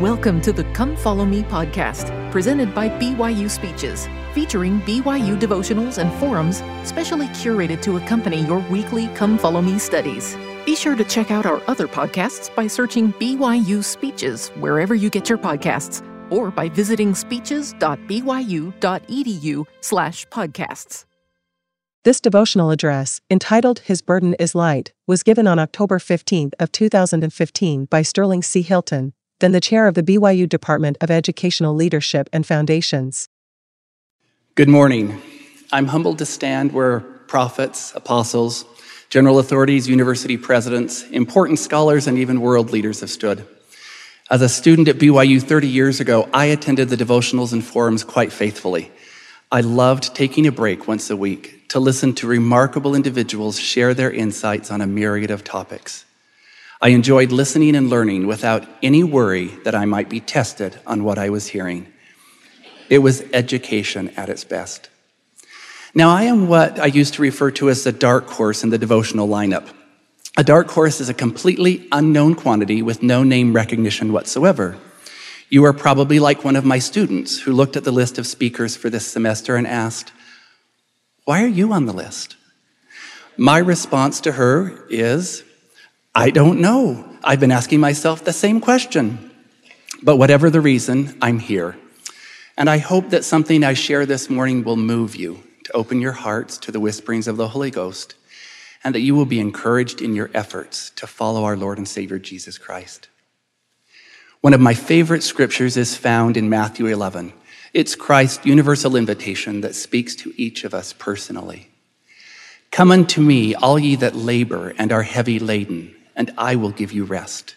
Welcome to the Come Follow Me podcast, presented by BYU Speeches, featuring BYU devotionals and forums specially curated to accompany your weekly Come Follow Me studies. Be sure to check out our other podcasts by searching BYU Speeches wherever you get your podcasts or by visiting speeches.byu.edu slash podcasts. This devotional address, entitled His Burden is Light, was given on October 15th of 2015 by Sterling C. Hilton, then the chair of the BYU Department of Educational Leadership and Foundations. Good morning. I'm humbled to stand where prophets, apostles, general authorities, university presidents, important scholars, and even world leaders have stood. As a student at BYU 30 years ago, I attended the devotionals and forums quite faithfully. I loved taking a break once a week to listen to remarkable individuals share their insights on a myriad of topics. I enjoyed listening and learning without any worry that I might be tested on what I was hearing. It was education at its best. Now, I am what I used to refer to as the dark horse in the devotional lineup. A dark horse is a completely unknown quantity with no name recognition whatsoever. You are probably like one of my students who looked at the list of speakers for this semester and asked, Why are you on the list? My response to her is, I don't know. I've been asking myself the same question. But whatever the reason, I'm here. And I hope that something I share this morning will move you to open your hearts to the whisperings of the Holy Ghost and that you will be encouraged in your efforts to follow our Lord and Savior Jesus Christ. One of my favorite scriptures is found in Matthew 11. It's Christ's universal invitation that speaks to each of us personally. Come unto me, all ye that labor and are heavy laden and I will give you rest.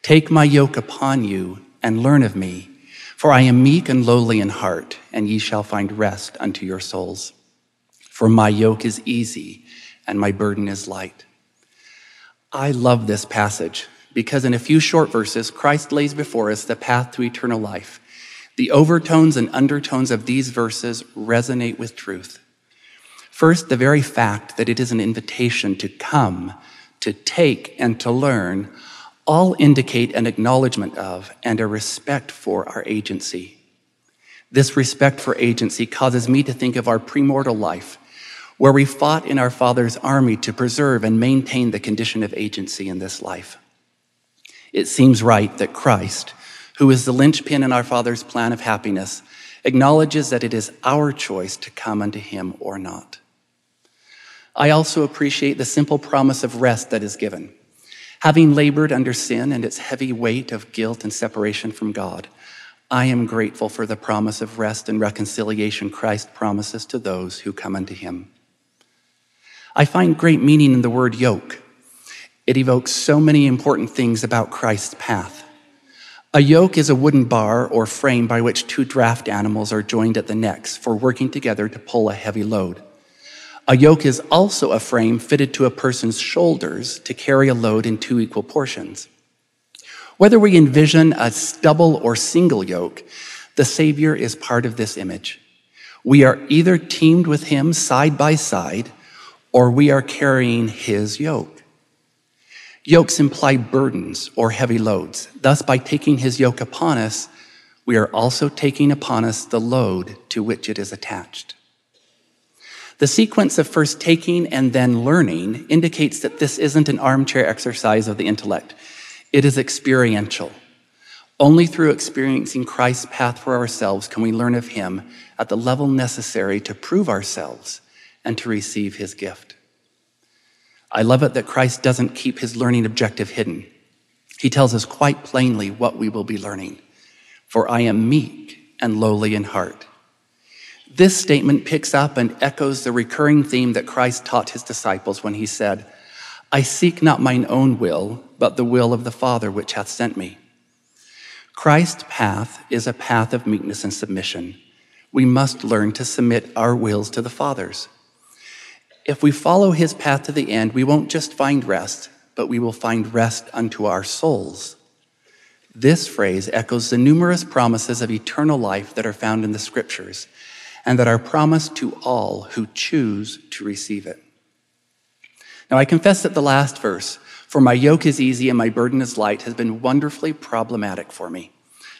Take my yoke upon you and learn of me, for I am meek and lowly in heart, and ye shall find rest unto your souls. For my yoke is easy and my burden is light. I love this passage because in a few short verses, Christ lays before us the path to eternal life. The overtones and undertones of these verses resonate with truth. First, the very fact that it is an invitation to come to take, and to learn all indicate an acknowledgement of and a respect for our agency. This respect for agency causes me to think of our premortal life, where we fought in our Father's army to preserve and maintain the condition of agency in this life. It seems right that Christ, who is the linchpin in our Father's plan of happiness, acknowledges that it is our choice to come unto Him or not. I also appreciate the simple promise of rest that is given. Having labored under sin and its heavy weight of guilt and separation from God, I am grateful for the promise of rest and reconciliation Christ promises to those who come unto him. I find great meaning in the word yoke. It evokes so many important things about Christ's path. A yoke is a wooden bar or frame by which two draft animals are joined at the necks for working together to pull a heavy load. A yoke is also a frame fitted to a person's shoulders to carry a load in two equal portions. Whether we envision a double or single yoke, the Savior is part of this image. We are either teamed with Him side by side, or we are carrying His yoke. Yokes imply burdens or heavy loads. Thus, by taking His yoke upon us, we are also taking upon us the load to which it is attached. The sequence of first taking and then learning indicates that this isn't an armchair exercise of the intellect. It is experiential. Only through experiencing Christ's path for ourselves can we learn of Him at the level necessary to prove ourselves and to receive His gift. I love it that Christ doesn't keep His learning objective hidden. He tells us quite plainly what we will be learning. For I am meek and lowly in heart this statement picks up and echoes the recurring theme that Christ taught his disciples when he said, I seek not mine own will, but the will of the Father which hath sent me. Christ's path is a path of meekness and submission. We must learn to submit our wills to the Father's. If we follow his path to the end, we won't just find rest, but we will find rest unto our souls. This phrase echoes the numerous promises of eternal life that are found in the scriptures and that are promised to all who choose to receive it. Now, I confess that the last verse, for my yoke is easy and my burden is light, has been wonderfully problematic for me.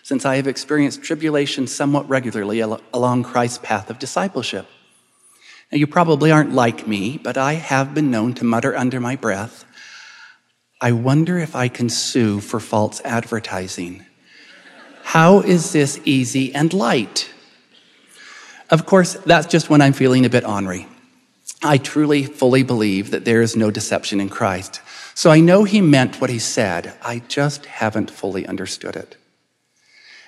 since I have experienced tribulation somewhat regularly al- along Christ's path of discipleship. Now, you probably aren't like me, but I have been known to mutter under my breath, I wonder if I can sue for false advertising. How is this easy and light? Of course, that's just when I'm feeling a bit ornery. I truly, fully believe that there is no deception in Christ. So I know he meant what he said. I just haven't fully understood it.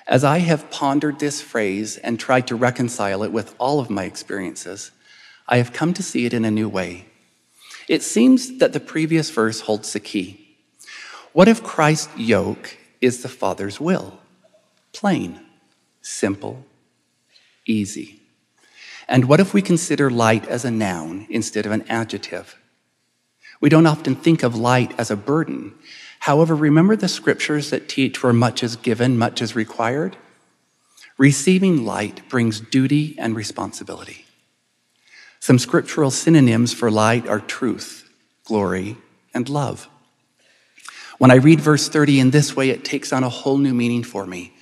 As I have pondered this phrase and tried to reconcile it with all of my experiences, I have come to see it in a new way. It seems that the previous verse holds the key. What if Christ's yoke is the Father's will? Plain, simple, easy. And what if we consider light as a noun instead of an adjective? We don't often think of light as a burden. However, remember the scriptures that teach where much is given, much is required? Receiving light brings duty and responsibility. Some scriptural synonyms for light are truth, glory, and love. When I read verse 30 in this way, it takes on a whole new meaning for me.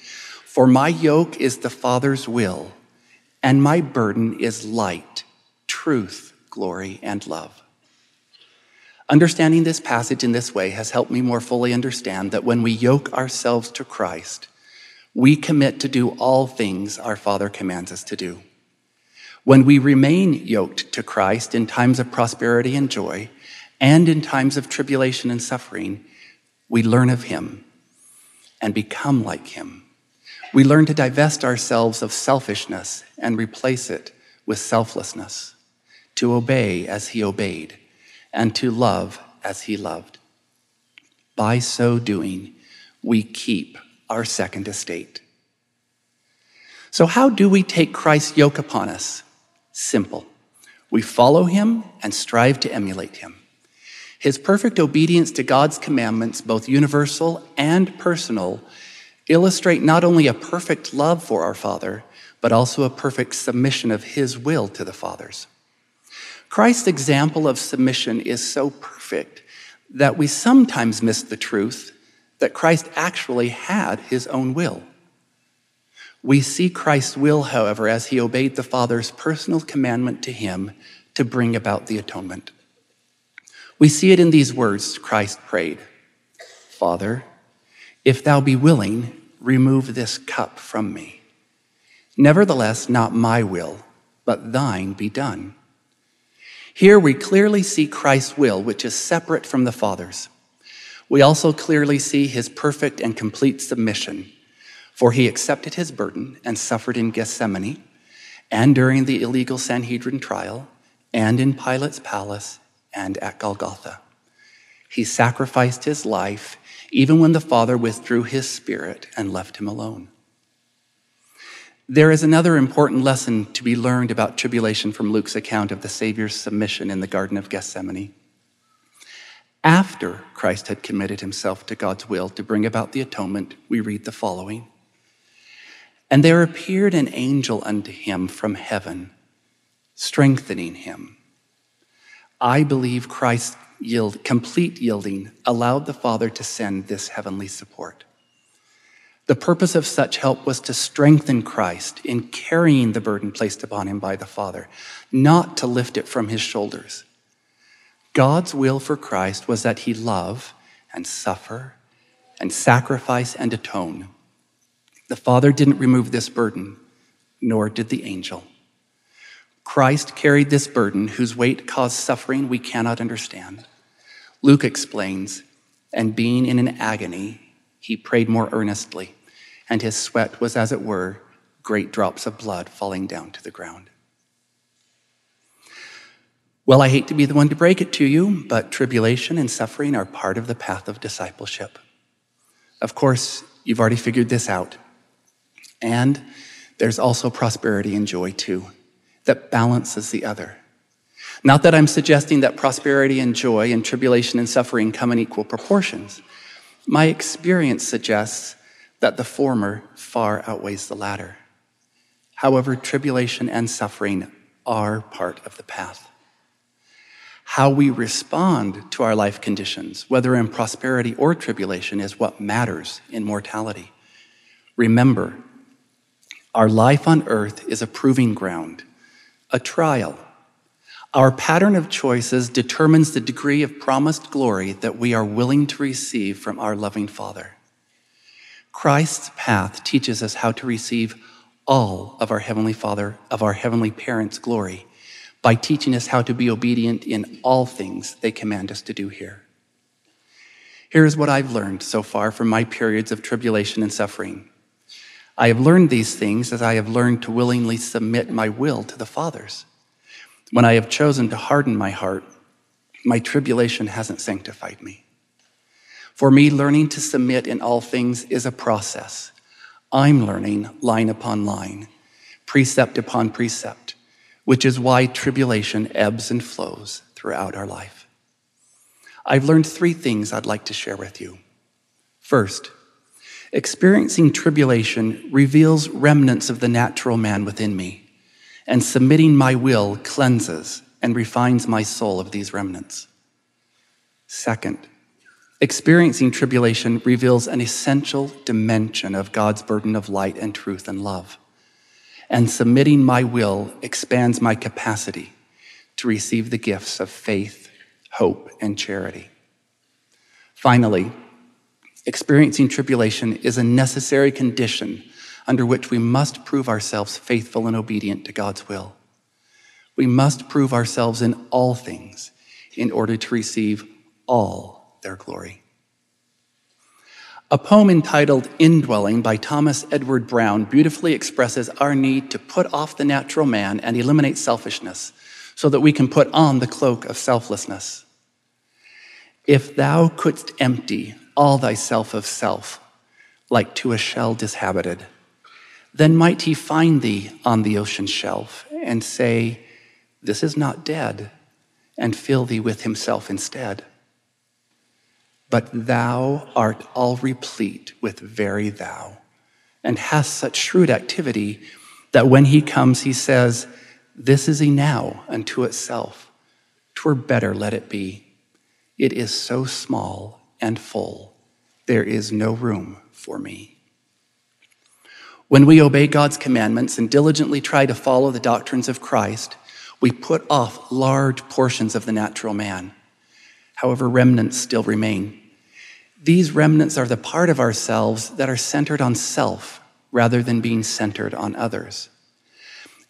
For my yoke is the Father's will and my burden is light, truth, glory, and love. Understanding this passage in this way has helped me more fully understand that when we yoke ourselves to Christ, we commit to do all things our Father commands us to do. When we remain yoked to Christ in times of prosperity and joy, and in times of tribulation and suffering, we learn of Him and become like Him. We learn to divest ourselves of selfishness and replace it with selflessness, to obey as he obeyed, and to love as he loved. By so doing, we keep our second estate. So, how do we take Christ's yoke upon us? Simple. We follow him and strive to emulate him. His perfect obedience to God's commandments, both universal and personal, illustrate not only a perfect love for our Father, but also a perfect submission of His will to the Father's. Christ's example of submission is so perfect that we sometimes miss the truth that Christ actually had His own will. We see Christ's will, however, as He obeyed the Father's personal commandment to Him to bring about the atonement. We see it in these words Christ prayed Father, if thou be willing, remove this cup from me. Nevertheless, not my will, but thine be done. Here we clearly see Christ's will, which is separate from the Father's. We also clearly see his perfect and complete submission, for he accepted his burden and suffered in Gethsemane, and during the illegal Sanhedrin trial, and in Pilate's palace, and at Golgotha. He sacrificed his life even when the Father withdrew his spirit and left him alone. There is another important lesson to be learned about tribulation from Luke's account of the Savior's submission in the Garden of Gethsemane. After Christ had committed himself to God's will to bring about the atonement, we read the following And there appeared an angel unto him from heaven, strengthening him. I believe Christ's yield, complete yielding allowed the Father to send this heavenly support. The purpose of such help was to strengthen Christ in carrying the burden placed upon him by the Father, not to lift it from his shoulders. God's will for Christ was that he love and suffer and sacrifice and atone. The Father didn't remove this burden, nor did the angel. Christ carried this burden whose weight caused suffering we cannot understand. Luke explains, and being in an agony, he prayed more earnestly, and his sweat was, as it were, great drops of blood falling down to the ground. Well, I hate to be the one to break it to you, but tribulation and suffering are part of the path of discipleship. Of course, you've already figured this out. And there's also prosperity and joy too, that balances the other. Not that I'm suggesting that prosperity and joy and tribulation and suffering come in equal proportions. My experience suggests that the former far outweighs the latter. However, tribulation and suffering are part of the path. How we respond to our life conditions, whether in prosperity or tribulation, is what matters in mortality. Remember, our life on earth is a proving ground, a trial. Our pattern of choices determines the degree of promised glory that we are willing to receive from our loving Father. Christ's path teaches us how to receive all of our Heavenly Father, of our Heavenly Parents' glory by teaching us how to be obedient in all things they command us to do here. Here is what I've learned so far from my periods of tribulation and suffering. I have learned these things as I have learned to willingly submit my will to the Father's. When I have chosen to harden my heart, my tribulation hasn't sanctified me. For me, learning to submit in all things is a process. I'm learning line upon line, precept upon precept, which is why tribulation ebbs and flows throughout our life. I've learned three things I'd like to share with you. First, experiencing tribulation reveals remnants of the natural man within me, and submitting my will cleanses and refines my soul of these remnants. Second, experiencing tribulation reveals an essential dimension of God's burden of light and truth and love and submitting my will expands my capacity to receive the gifts of faith, hope, and charity. Finally, experiencing tribulation is a necessary condition under which we must prove ourselves faithful and obedient to God's will. We must prove ourselves in all things in order to receive all their glory. A poem entitled Indwelling by Thomas Edward Brown beautifully expresses our need to put off the natural man and eliminate selfishness so that we can put on the cloak of selflessness. If thou couldst empty all thyself of self, like to a shell dishabited, then might he find thee on the ocean shelf and say, This is not dead, and fill thee with himself instead but thou art all replete with very thou, and hast such shrewd activity that when he comes, he says, This is enow unto itself. Twere better let it be. It is so small and full, there is no room for me. When we obey God's commandments and diligently try to follow the doctrines of Christ, we put off large portions of the natural man. However, remnants still remain. These remnants are the part of ourselves that are centered on self rather than being centered on others.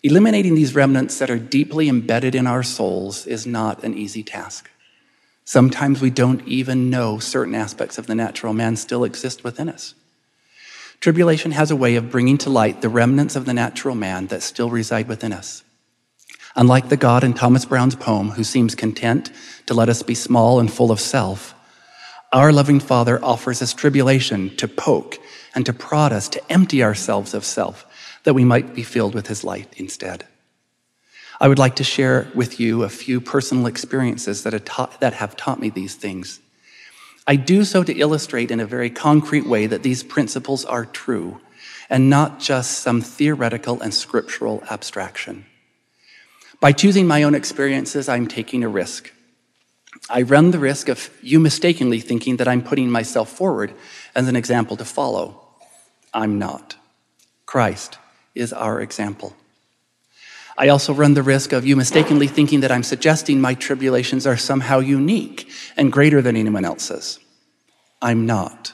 Eliminating these remnants that are deeply embedded in our souls is not an easy task. Sometimes we don't even know certain aspects of the natural man still exist within us. Tribulation has a way of bringing to light the remnants of the natural man that still reside within us. Unlike the God in Thomas Brown's poem, who seems content to let us be small and full of self, our loving Father offers us tribulation to poke and to prod us to empty ourselves of self that we might be filled with His light instead. I would like to share with you a few personal experiences that have taught, that have taught me these things. I do so to illustrate in a very concrete way that these principles are true and not just some theoretical and scriptural abstraction. By choosing my own experiences, I'm taking a risk. I run the risk of you mistakenly thinking that I'm putting myself forward as an example to follow. I'm not. Christ is our example. I also run the risk of you mistakenly thinking that I'm suggesting my tribulations are somehow unique and greater than anyone else's. I'm not.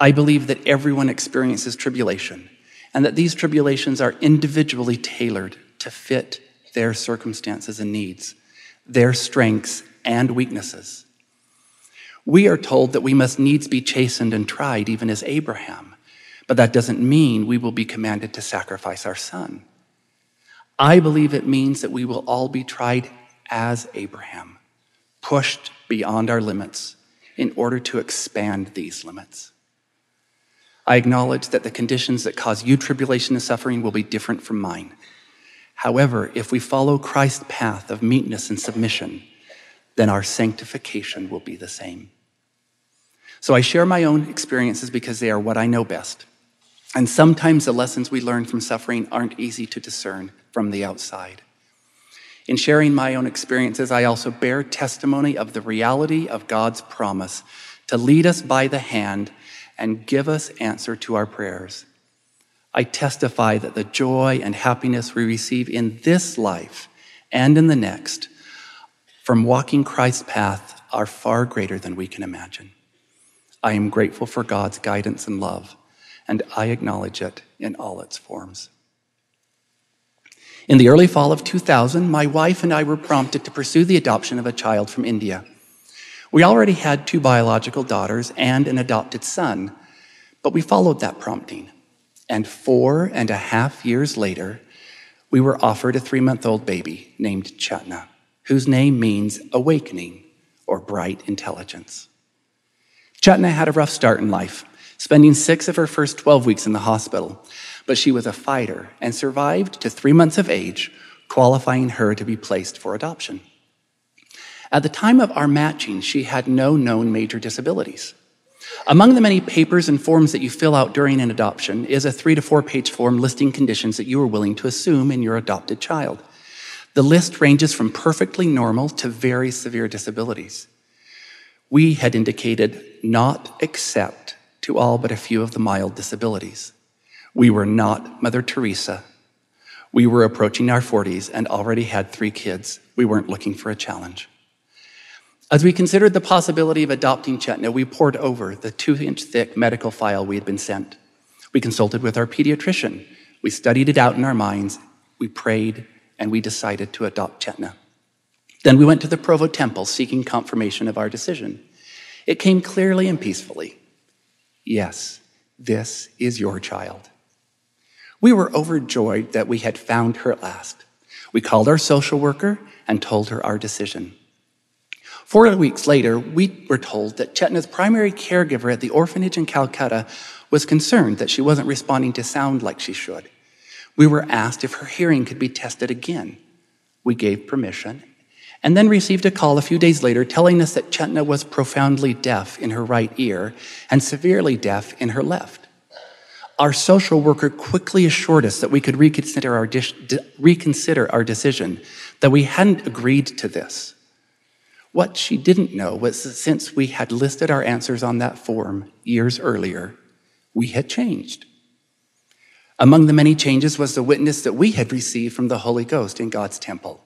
I believe that everyone experiences tribulation and that these tribulations are individually tailored to fit their circumstances and needs, their strengths and weaknesses. We are told that we must needs be chastened and tried, even as Abraham, but that doesn't mean we will be commanded to sacrifice our son. I believe it means that we will all be tried as Abraham, pushed beyond our limits in order to expand these limits. I acknowledge that the conditions that cause you tribulation and suffering will be different from mine. However, if we follow Christ's path of meekness and submission, then our sanctification will be the same. So I share my own experiences because they are what I know best. And sometimes the lessons we learn from suffering aren't easy to discern from the outside. In sharing my own experiences, I also bear testimony of the reality of God's promise to lead us by the hand and give us answer to our prayers I testify that the joy and happiness we receive in this life and in the next from walking Christ's path are far greater than we can imagine. I am grateful for God's guidance and love, and I acknowledge it in all its forms. In the early fall of 2000, my wife and I were prompted to pursue the adoption of a child from India. We already had two biological daughters and an adopted son, but we followed that prompting. And four and a half years later, we were offered a three month old baby named Chetna, whose name means awakening or bright intelligence. Chetna had a rough start in life, spending six of her first 12 weeks in the hospital, but she was a fighter and survived to three months of age, qualifying her to be placed for adoption. At the time of our matching, she had no known major disabilities. Among the many papers and forms that you fill out during an adoption is a three to four page form listing conditions that you are willing to assume in your adopted child. The list ranges from perfectly normal to very severe disabilities. We had indicated not accept to all but a few of the mild disabilities. We were not Mother Teresa. We were approaching our 40s and already had three kids. We weren't looking for a challenge. As we considered the possibility of adopting Chetna, we pored over the two inch thick medical file we had been sent. We consulted with our pediatrician. We studied it out in our minds. We prayed and we decided to adopt Chetna. Then we went to the Provo Temple seeking confirmation of our decision. It came clearly and peacefully. Yes, this is your child. We were overjoyed that we had found her at last. We called our social worker and told her our decision. Four weeks later, we were told that Chetna's primary caregiver at the orphanage in Calcutta was concerned that she wasn't responding to sound like she should. We were asked if her hearing could be tested again. We gave permission and then received a call a few days later telling us that Chetna was profoundly deaf in her right ear and severely deaf in her left. Our social worker quickly assured us that we could reconsider our, de- reconsider our decision, that we hadn't agreed to this. What she didn't know was that since we had listed our answers on that form years earlier, we had changed. Among the many changes was the witness that we had received from the Holy Ghost in God's temple.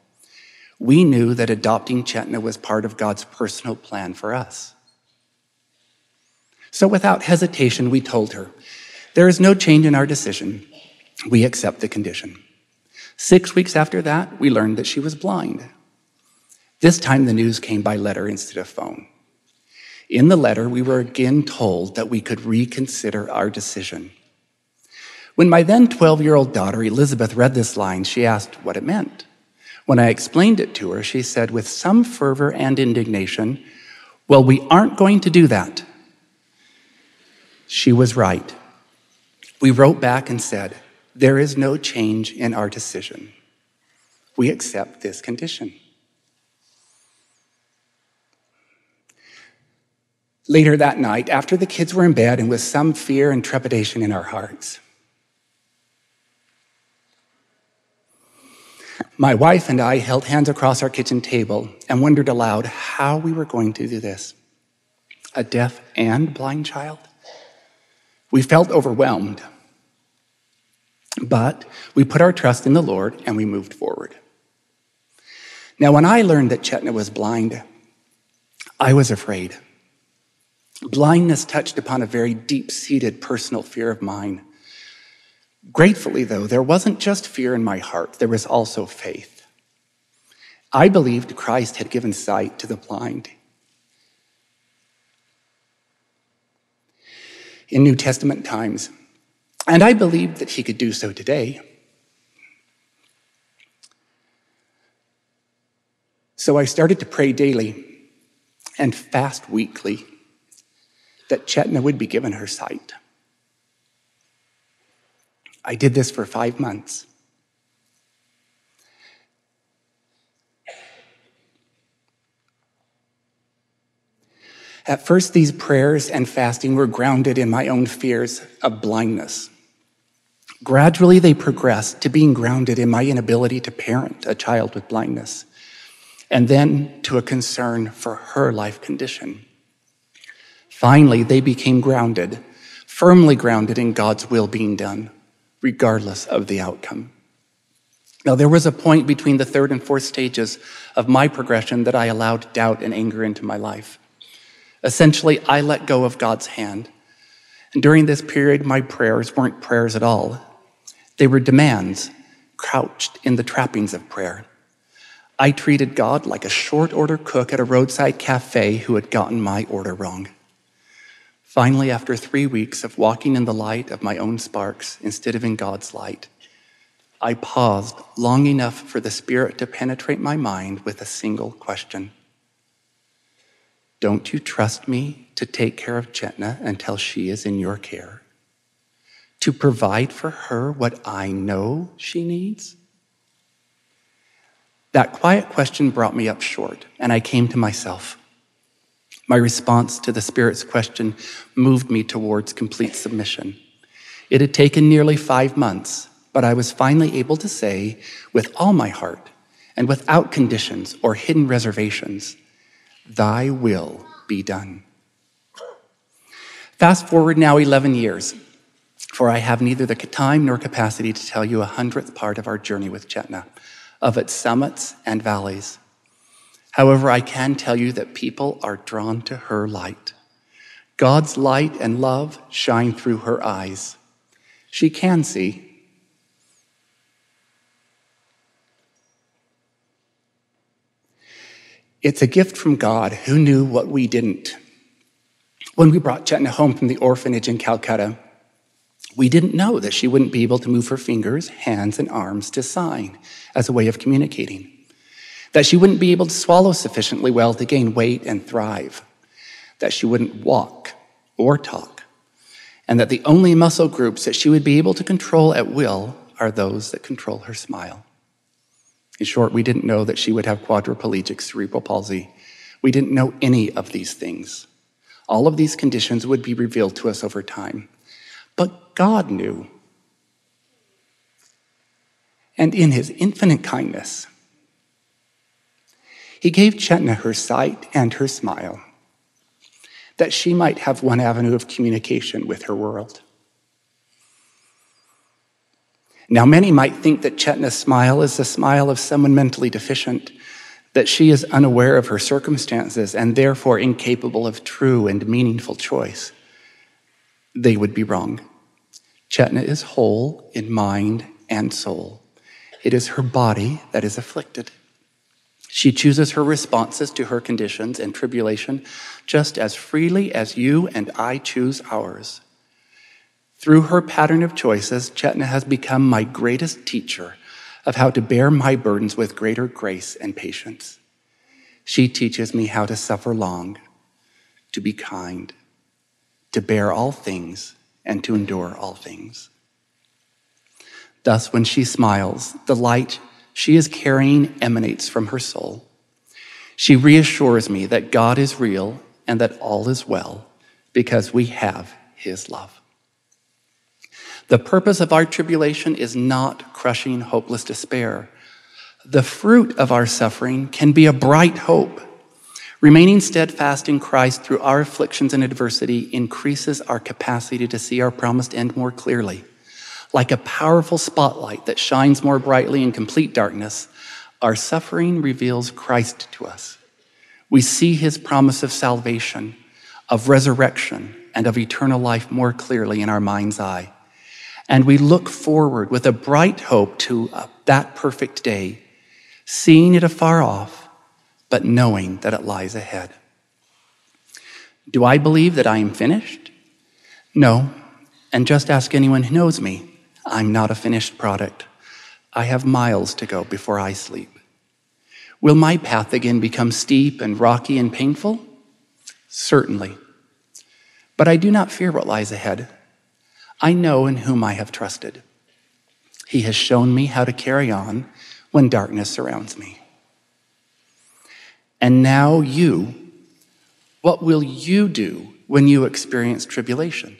We knew that adopting Chetna was part of God's personal plan for us. So without hesitation, we told her, there is no change in our decision. We accept the condition. Six weeks after that, we learned that she was blind. This time the news came by letter instead of phone. In the letter, we were again told that we could reconsider our decision. When my then 12 year old daughter, Elizabeth, read this line, she asked what it meant. When I explained it to her, she said with some fervor and indignation, Well, we aren't going to do that. She was right. We wrote back and said, There is no change in our decision. We accept this condition. Later that night, after the kids were in bed and with some fear and trepidation in our hearts, my wife and I held hands across our kitchen table and wondered aloud how we were going to do this. A deaf and blind child? We felt overwhelmed, but we put our trust in the Lord and we moved forward. Now, when I learned that Chetna was blind, I was afraid. Blindness touched upon a very deep seated personal fear of mine. Gratefully, though, there wasn't just fear in my heart, there was also faith. I believed Christ had given sight to the blind. In New Testament times, and I believed that he could do so today. So I started to pray daily and fast weekly that Chetna would be given her sight. I did this for five months. At first, these prayers and fasting were grounded in my own fears of blindness. Gradually, they progressed to being grounded in my inability to parent a child with blindness, and then to a concern for her life condition. Finally, they became grounded, firmly grounded in God's will being done regardless of the outcome. Now, there was a point between the third and fourth stages of my progression that I allowed doubt and anger into my life. Essentially, I let go of God's hand. And during this period, my prayers weren't prayers at all. They were demands crouched in the trappings of prayer. I treated God like a short order cook at a roadside cafe who had gotten my order wrong. Finally, after three weeks of walking in the light of my own sparks instead of in God's light, I paused long enough for the Spirit to penetrate my mind with a single question Don't you trust me to take care of Chetna until she is in your care? To provide for her what I know she needs? That quiet question brought me up short, and I came to myself. My response to the Spirit's question moved me towards complete submission. It had taken nearly five months but I was finally able to say with all my heart and without conditions or hidden reservations, Thy will be done. Fast forward now 11 years, for I have neither the time nor capacity to tell you a hundredth part of our journey with Chetna, of its summits and valleys. However, I can tell you that people are drawn to her light. God's light and love shine through her eyes. She can see, It's a gift from God who knew what we didn't. When we brought Chetna home from the orphanage in Calcutta, we didn't know that she wouldn't be able to move her fingers, hands, and arms to sign as a way of communicating, that she wouldn't be able to swallow sufficiently well to gain weight and thrive, that she wouldn't walk or talk, and that the only muscle groups that she would be able to control at will are those that control her smile. In short, we didn't know that she would have quadriplegic cerebral palsy. We didn't know any of these things. All of these conditions would be revealed to us over time. But God knew. And in his infinite kindness, he gave Chetna her sight and her smile, that she might have one avenue of communication with her world. Now, many might think that Chetna's smile is the smile of someone mentally deficient, that she is unaware of her circumstances and therefore incapable of true and meaningful choice. They would be wrong. Chetna is whole in mind and soul. It is her body that is afflicted. She chooses her responses to her conditions and tribulation just as freely as you and I choose ours. Through her pattern of choices, Chetna has become my greatest teacher of how to bear my burdens with greater grace and patience. She teaches me how to suffer long, to be kind, to bear all things, and to endure all things. Thus, when she smiles, the light she is carrying emanates from her soul. She reassures me that God is real and that all is well because we have his love. The purpose of our tribulation is not crushing, hopeless despair. The fruit of our suffering can be a bright hope. Remaining steadfast in Christ through our afflictions and adversity increases our capacity to see our promised end more clearly. Like a powerful spotlight that shines more brightly in complete darkness, our suffering reveals Christ to us. We see his promise of salvation, of resurrection, and of eternal life more clearly in our mind's eye. And we look forward with a bright hope to uh, that perfect day, seeing it afar off, but knowing that it lies ahead. Do I believe that I am finished? No. And just ask anyone who knows me. I'm not a finished product. I have miles to go before I sleep. Will my path again become steep and rocky and painful? Certainly. But I do not fear what lies ahead. I know in whom I have trusted. He has shown me how to carry on when darkness surrounds me. And now, you, what will you do when you experience tribulation?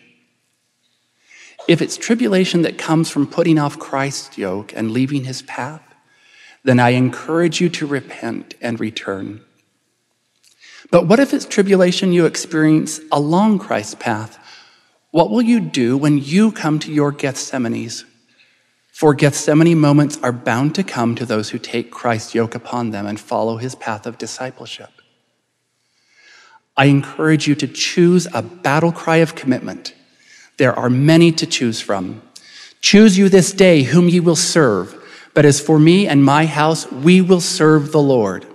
If it's tribulation that comes from putting off Christ's yoke and leaving his path, then I encourage you to repent and return. But what if it's tribulation you experience along Christ's path what will you do when you come to your Gethsemanes, For Gethsemane moments are bound to come to those who take Christ's yoke upon them and follow his path of discipleship. I encourage you to choose a battle cry of commitment. There are many to choose from. Choose you this day whom ye will serve. But as for me and my house, we will serve the Lord.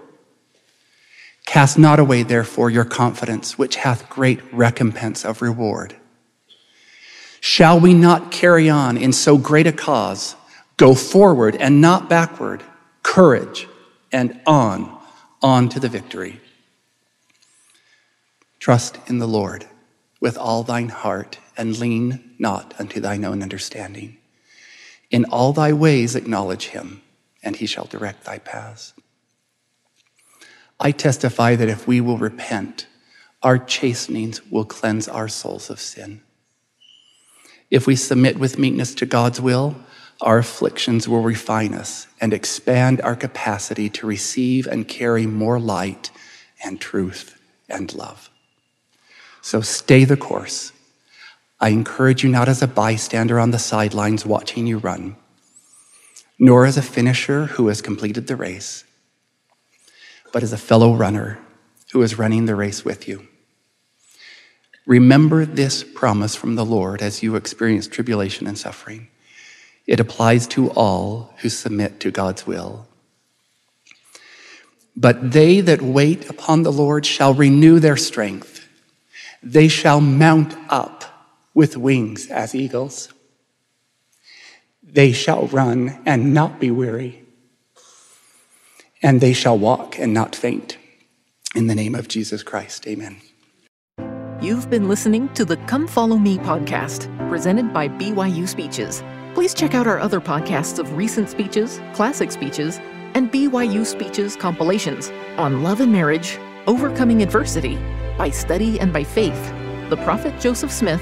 Cast not away, therefore, your confidence, which hath great recompense of reward. Shall we not carry on in so great a cause? Go forward and not backward. Courage and on, on to the victory. Trust in the Lord with all thine heart and lean not unto thine own understanding. In all thy ways acknowledge him, and he shall direct thy paths. I testify that if we will repent, our chastenings will cleanse our souls of sin. If we submit with meekness to God's will, our afflictions will refine us and expand our capacity to receive and carry more light and truth and love. So stay the course. I encourage you not as a bystander on the sidelines watching you run, nor as a finisher who has completed the race, but as a fellow runner who is running the race with you. Remember this promise from the Lord as you experience tribulation and suffering. It applies to all who submit to God's will. But they that wait upon the Lord shall renew their strength. They shall mount up with wings as eagles. They shall run and not be weary, and they shall walk and not faint. In the name of Jesus Christ, amen. You've been listening to the Come Follow Me podcast, presented by BYU Speeches. Please check out our other podcasts of recent speeches, classic speeches, and BYU Speeches compilations on love and marriage, overcoming adversity, by study and by faith, the prophet Joseph Smith,